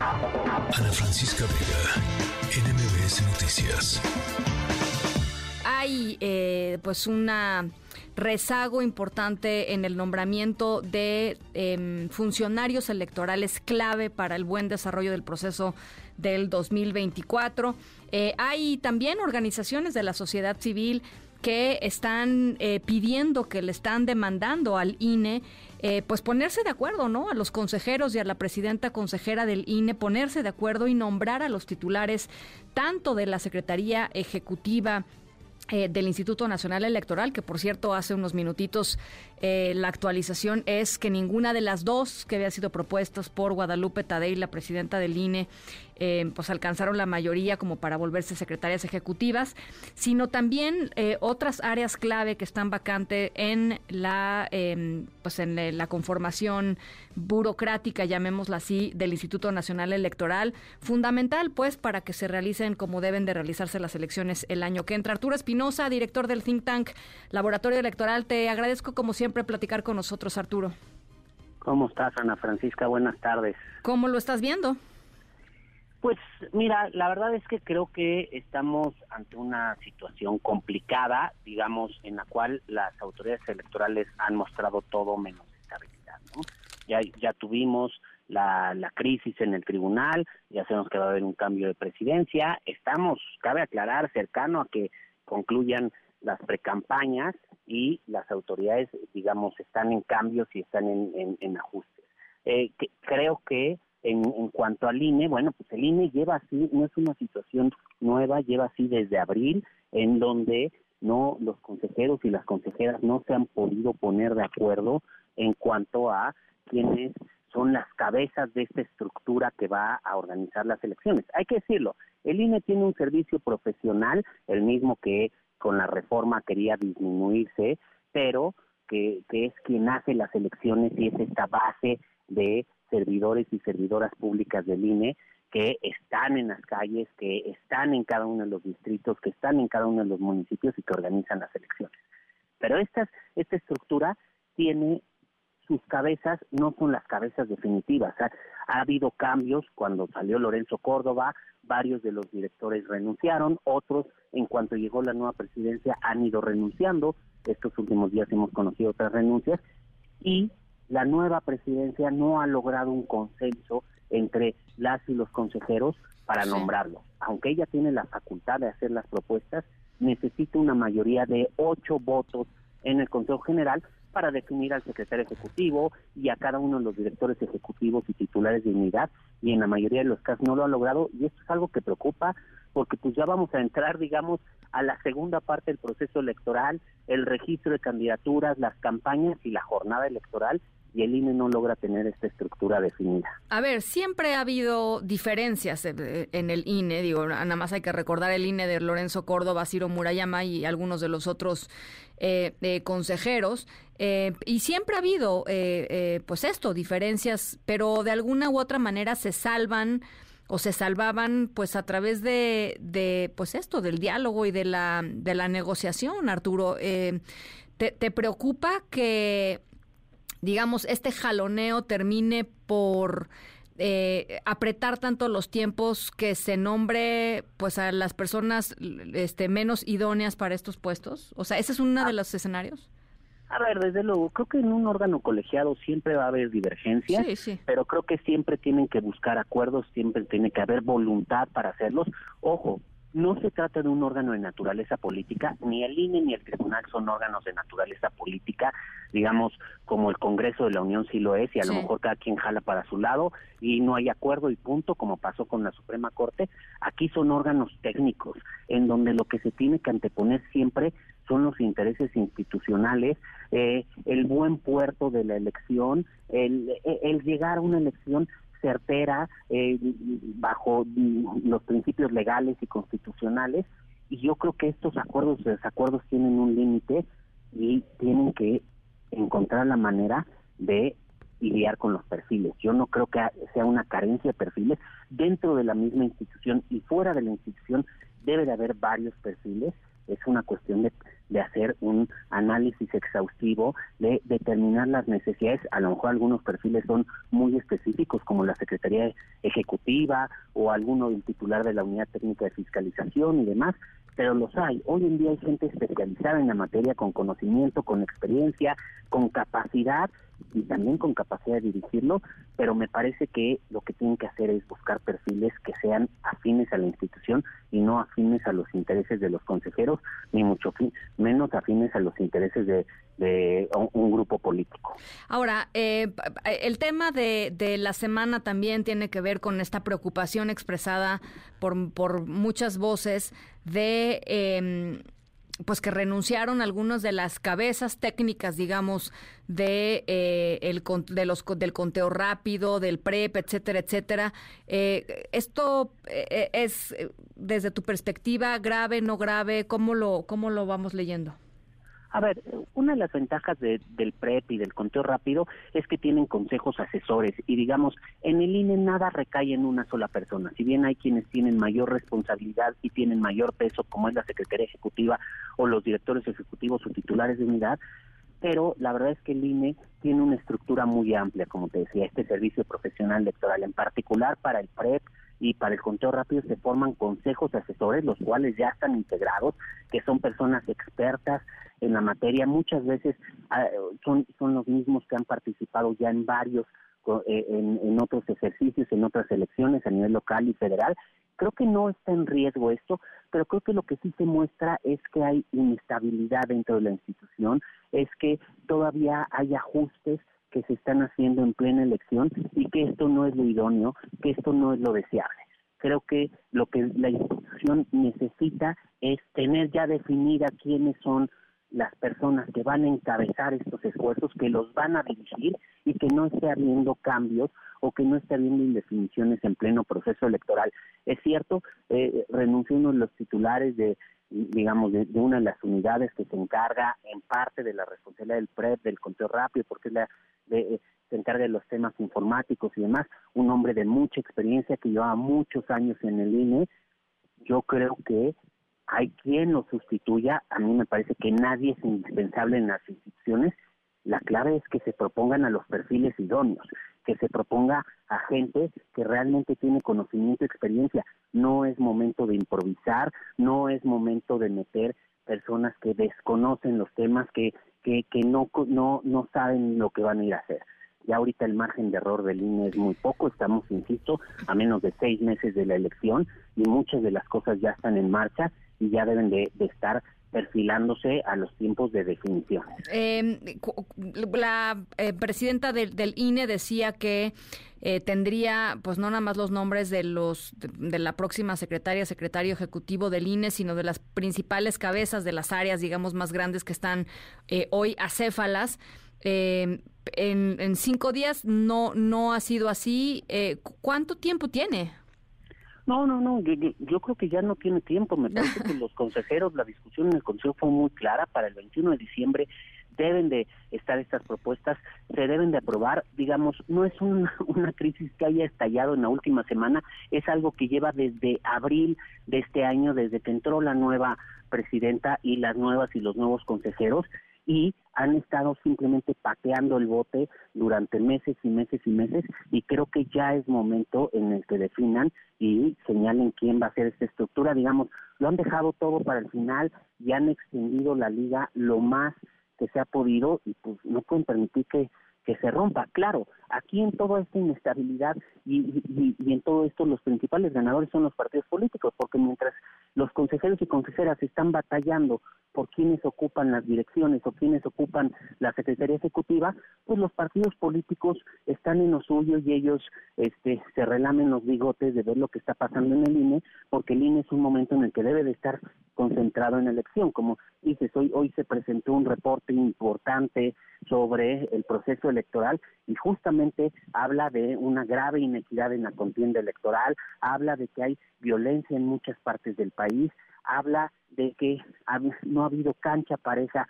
Ana Francisca Vega, NMBS Noticias. Hay eh, pues una rezago importante en el nombramiento de em, funcionarios electorales clave para el buen desarrollo del proceso del 2024. Eh, hay también organizaciones de la sociedad civil que están eh, pidiendo, que le están demandando al INE, eh, pues ponerse de acuerdo, ¿no? A los consejeros y a la presidenta consejera del INE, ponerse de acuerdo y nombrar a los titulares tanto de la Secretaría Ejecutiva eh, del Instituto Nacional Electoral, que por cierto hace unos minutitos la actualización es que ninguna de las dos que había sido propuestas por Guadalupe Tadei, la presidenta del INE, eh, pues alcanzaron la mayoría como para volverse secretarias ejecutivas, sino también eh, otras áreas clave que están vacantes en la em, pues en la conformación burocrática, llamémosla así, del Instituto Nacional Electoral, fundamental pues para que se realicen como deben de realizarse las elecciones el año que entra. Arturo Espinosa, director del think tank Laboratorio Electoral, te agradezco como siempre platicar con nosotros, Arturo. ¿Cómo estás, Ana Francisca? Buenas tardes. ¿Cómo lo estás viendo? Pues mira, la verdad es que creo que estamos ante una situación complicada, digamos, en la cual las autoridades electorales han mostrado todo menos estabilidad. ¿no? Ya, ya tuvimos la, la crisis en el tribunal, ya sabemos que va a haber un cambio de presidencia, estamos, cabe aclarar, cercano a que concluyan las precampañas y las autoridades, digamos, están en cambios y están en, en, ajustes. Eh, que, creo que en, cuanto al INE, bueno, pues el INE lleva así, no es una situación nueva, lleva así desde abril, en donde no los consejeros y las consejeras no se han podido poner de acuerdo en cuanto a quiénes son las cabezas de esta estructura que va a organizar las elecciones. Hay que decirlo, el INE tiene un servicio profesional, el mismo que con la reforma quería disminuirse, pero que, que es quien hace las elecciones y es esta base de servidores y servidoras públicas del INE que están en las calles, que están en cada uno de los distritos, que están en cada uno de los municipios y que organizan las elecciones. Pero esta, esta estructura tiene sus cabezas, no son las cabezas definitivas. Ha, ha habido cambios cuando salió Lorenzo Córdoba, varios de los directores renunciaron, otros en cuanto llegó la nueva presidencia han ido renunciando, estos últimos días hemos conocido otras renuncias, y la nueva presidencia no ha logrado un consenso entre las y los consejeros para nombrarlo. Aunque ella tiene la facultad de hacer las propuestas, necesita una mayoría de ocho votos en el Consejo General para definir al secretario ejecutivo y a cada uno de los directores ejecutivos y titulares de unidad y en la mayoría de los casos no lo ha logrado y esto es algo que preocupa porque pues ya vamos a entrar digamos a la segunda parte del proceso electoral, el registro de candidaturas, las campañas y la jornada electoral y el INE no logra tener esta estructura definida. A ver, siempre ha habido diferencias en el INE, digo, nada más hay que recordar el INE de Lorenzo Córdoba, Ciro Murayama y algunos de los otros eh, eh, consejeros, eh, y siempre ha habido, pues esto, diferencias, pero de alguna u otra manera se salvan o se salvaban pues a través de, pues esto del diálogo y de la de la negociación Arturo ¿te, ¿te, preocupa que digamos, este jaloneo termine por eh, apretar tanto los tiempos que se nombre pues a las personas este menos idóneas para estos puestos? O sea, ¿ese es uno de ah. los escenarios? A ver, desde luego, creo que en un órgano colegiado siempre va a haber divergencias, pero creo que siempre tienen que buscar acuerdos, siempre tiene que haber voluntad para hacerlos. Ojo, no se trata de un órgano de naturaleza política, ni el INE ni el Tribunal son órganos de naturaleza política, digamos, como el Congreso de la Unión sí lo es, y a lo mejor cada quien jala para su lado y no hay acuerdo y punto, como pasó con la Suprema Corte. Aquí son órganos técnicos, en donde lo que se tiene que anteponer siempre son los intereses institucionales, eh, el buen puerto de la elección, el, el llegar a una elección certera eh, bajo los principios legales y constitucionales y yo creo que estos acuerdos y desacuerdos tienen un límite y tienen que encontrar la manera de lidiar con los perfiles. Yo no creo que sea una carencia de perfiles dentro de la misma institución y fuera de la institución debe de haber varios perfiles es una cuestión de, de hacer un análisis exhaustivo, de determinar las necesidades. A lo mejor algunos perfiles son muy específicos, como la Secretaría Ejecutiva o alguno del titular de la Unidad Técnica de Fiscalización y demás, pero los hay. Hoy en día hay gente especializada en la materia con conocimiento, con experiencia, con capacidad y también con capacidad de dirigirlo, pero me parece que lo que tienen que hacer es buscar perfiles que sean afines a la institución y no afines a los intereses de los consejeros, ni mucho menos afines a los intereses de, un, grupo político. Ahora, eh, el tema de, de, la semana también tiene que ver con esta preocupación expresada por, por muchas voces de... Eh, pues que renunciaron algunas de las cabezas técnicas, digamos, de eh, el de los del conteo rápido, del PREP, etcétera, etcétera. Eh, esto eh, es desde tu perspectiva grave, no grave, ¿cómo lo cómo lo vamos leyendo? A ver, una de las ventajas del PREP y del conteo rápido es que tienen consejos asesores y digamos, en el INE nada recae en una sola persona. Si bien hay quienes tienen mayor responsabilidad y tienen mayor peso, como es la Secretaría Ejecutiva o los directores ejecutivos o titulares de unidad, pero la verdad es que el INE tiene una estructura muy amplia, como te decía, este servicio profesional electoral, en particular para el PREP, y para el conteo rápido se forman consejos asesores, los cuales ya están integrados, que son personas expertas en la materia, muchas veces ah, son, son los mismos que han participado ya en varios, eh, en, en otros ejercicios, en otras elecciones a nivel local y federal. Creo que no está en riesgo esto, pero creo que lo que sí se muestra es que hay inestabilidad dentro de la institución, es que todavía hay ajustes que se están haciendo en plena elección y que esto no es lo idóneo, que esto no es lo deseable. Creo que lo que la institución necesita es tener ya definida quiénes son las personas que van a encabezar estos esfuerzos, que los van a dirigir y que no esté habiendo cambios o que no esté habiendo indefiniciones en pleno proceso electoral. Es cierto, eh, renunció uno de los titulares de digamos, de, una de las unidades que se encarga en parte de la responsabilidad del PREP, del conteo rápido, porque la, de, se encarga de los temas informáticos y demás, un hombre de mucha experiencia que lleva muchos años en el INE, yo creo que hay quien lo sustituya, a mí me parece que nadie es indispensable en las instituciones, la clave es que se propongan a los perfiles idóneos, que se proponga a gente que realmente tiene conocimiento y experiencia. No es momento de improvisar, no es momento de meter personas que desconocen los temas, que que, que no, no, no saben lo que van a ir a hacer. Ya ahorita el margen de error del INE es muy poco, estamos, insisto, a menos de seis meses de la elección y muchas de las cosas ya están en marcha y ya deben de, estar perfilándose a los tiempos de definición. Em, la eh, presidenta del INE decía que eh, tendría, pues no nada más los nombres de los de, la próxima secretaria, secretario ejecutivo del INE, sino de las principales cabezas de las áreas, digamos, más grandes que están eh, hoy acéfalas. Eh, en, en, cinco días no no ha sido así. ¿Cuánto tiempo tiene? No, no, no, yo, yo, creo que ya no tiene tiempo. Me parece que los consejeros, la discusión en el Consejo fue muy clara. Para el 21 de diciembre deben de estar estas propuestas, se deben de aprobar, digamos, no es una crisis que haya estallado en la última semana, es algo que lleva desde abril de este año, desde que entró la nueva presidenta y las nuevas y los nuevos consejeros, y han estado simplemente pateando el bote durante meses y meses y meses y creo que ya es momento en el que definan y señalen quién va a ser esta estructura, digamos, lo han dejado todo para el final y han extendido la liga lo más que se ha podido y pues no pueden permitir que, que se rompa. Claro, aquí en toda esta inestabilidad y, en todo esto los principales ganadores son los partidos políticos, porque mientras los consejeros y consejeras están batallando por quienes ocupan las direcciones o quienes ocupan la Secretaría Ejecutiva, pues los partidos políticos están en lo suyo y ellos este, se relamen los bigotes de ver lo que está pasando en el INE, porque el INE es un momento en el que debe de estar concentrado en elección. Como dices, hoy, hoy se presentó un reporte importante sobre el proceso electoral y justamente habla de una grave inequidad en la contienda electoral, habla de que hay violencia en muchas partes del país, habla de que no ha habido cancha pareja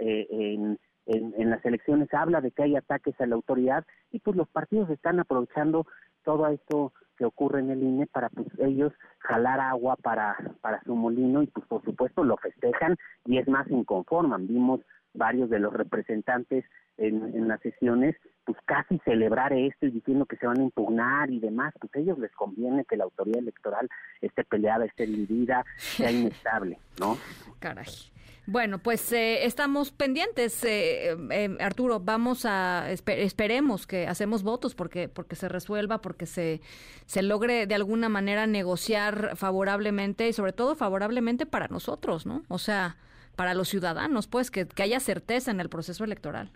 eh, en, en, las elecciones, habla de que hay ataques a la autoridad y pues los partidos están aprovechando todo esto ocurre en el INE para pues ellos jalar agua para, para su molino y pues por supuesto lo festejan y es más inconforman. Vimos varios de los representantes en, en las sesiones pues casi celebrar esto y diciendo que se van a impugnar y demás, pues a ellos les conviene que la autoridad electoral esté peleada, esté dividida, sea inestable, ¿no? Caray. Bueno, pues eh, estamos pendientes, eh, eh, Arturo. Vamos a esperemos que hacemos votos porque porque se resuelva, porque se se logre de alguna manera negociar favorablemente y sobre todo favorablemente para nosotros, ¿no? O sea, para los ciudadanos, pues que, que haya certeza en el proceso electoral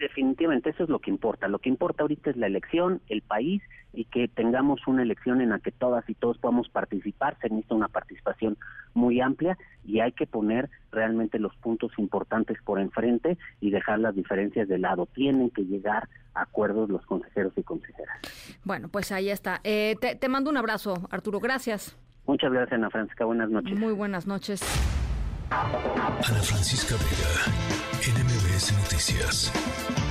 definitivamente eso es lo que importa. Lo que importa ahorita es la elección, el país y que tengamos una elección en la que todas y todos podamos participar. Se necesita una participación muy amplia y hay que poner realmente los puntos importantes por enfrente y dejar las diferencias de lado. Tienen que llegar a acuerdos los consejeros y consejeras. Bueno, pues ahí está. Eh, te, te mando un abrazo, Arturo. Gracias. Muchas gracias, Ana Francisca. Buenas noches. Muy buenas noches. Ana Francisca Vega, NMBS Noticias.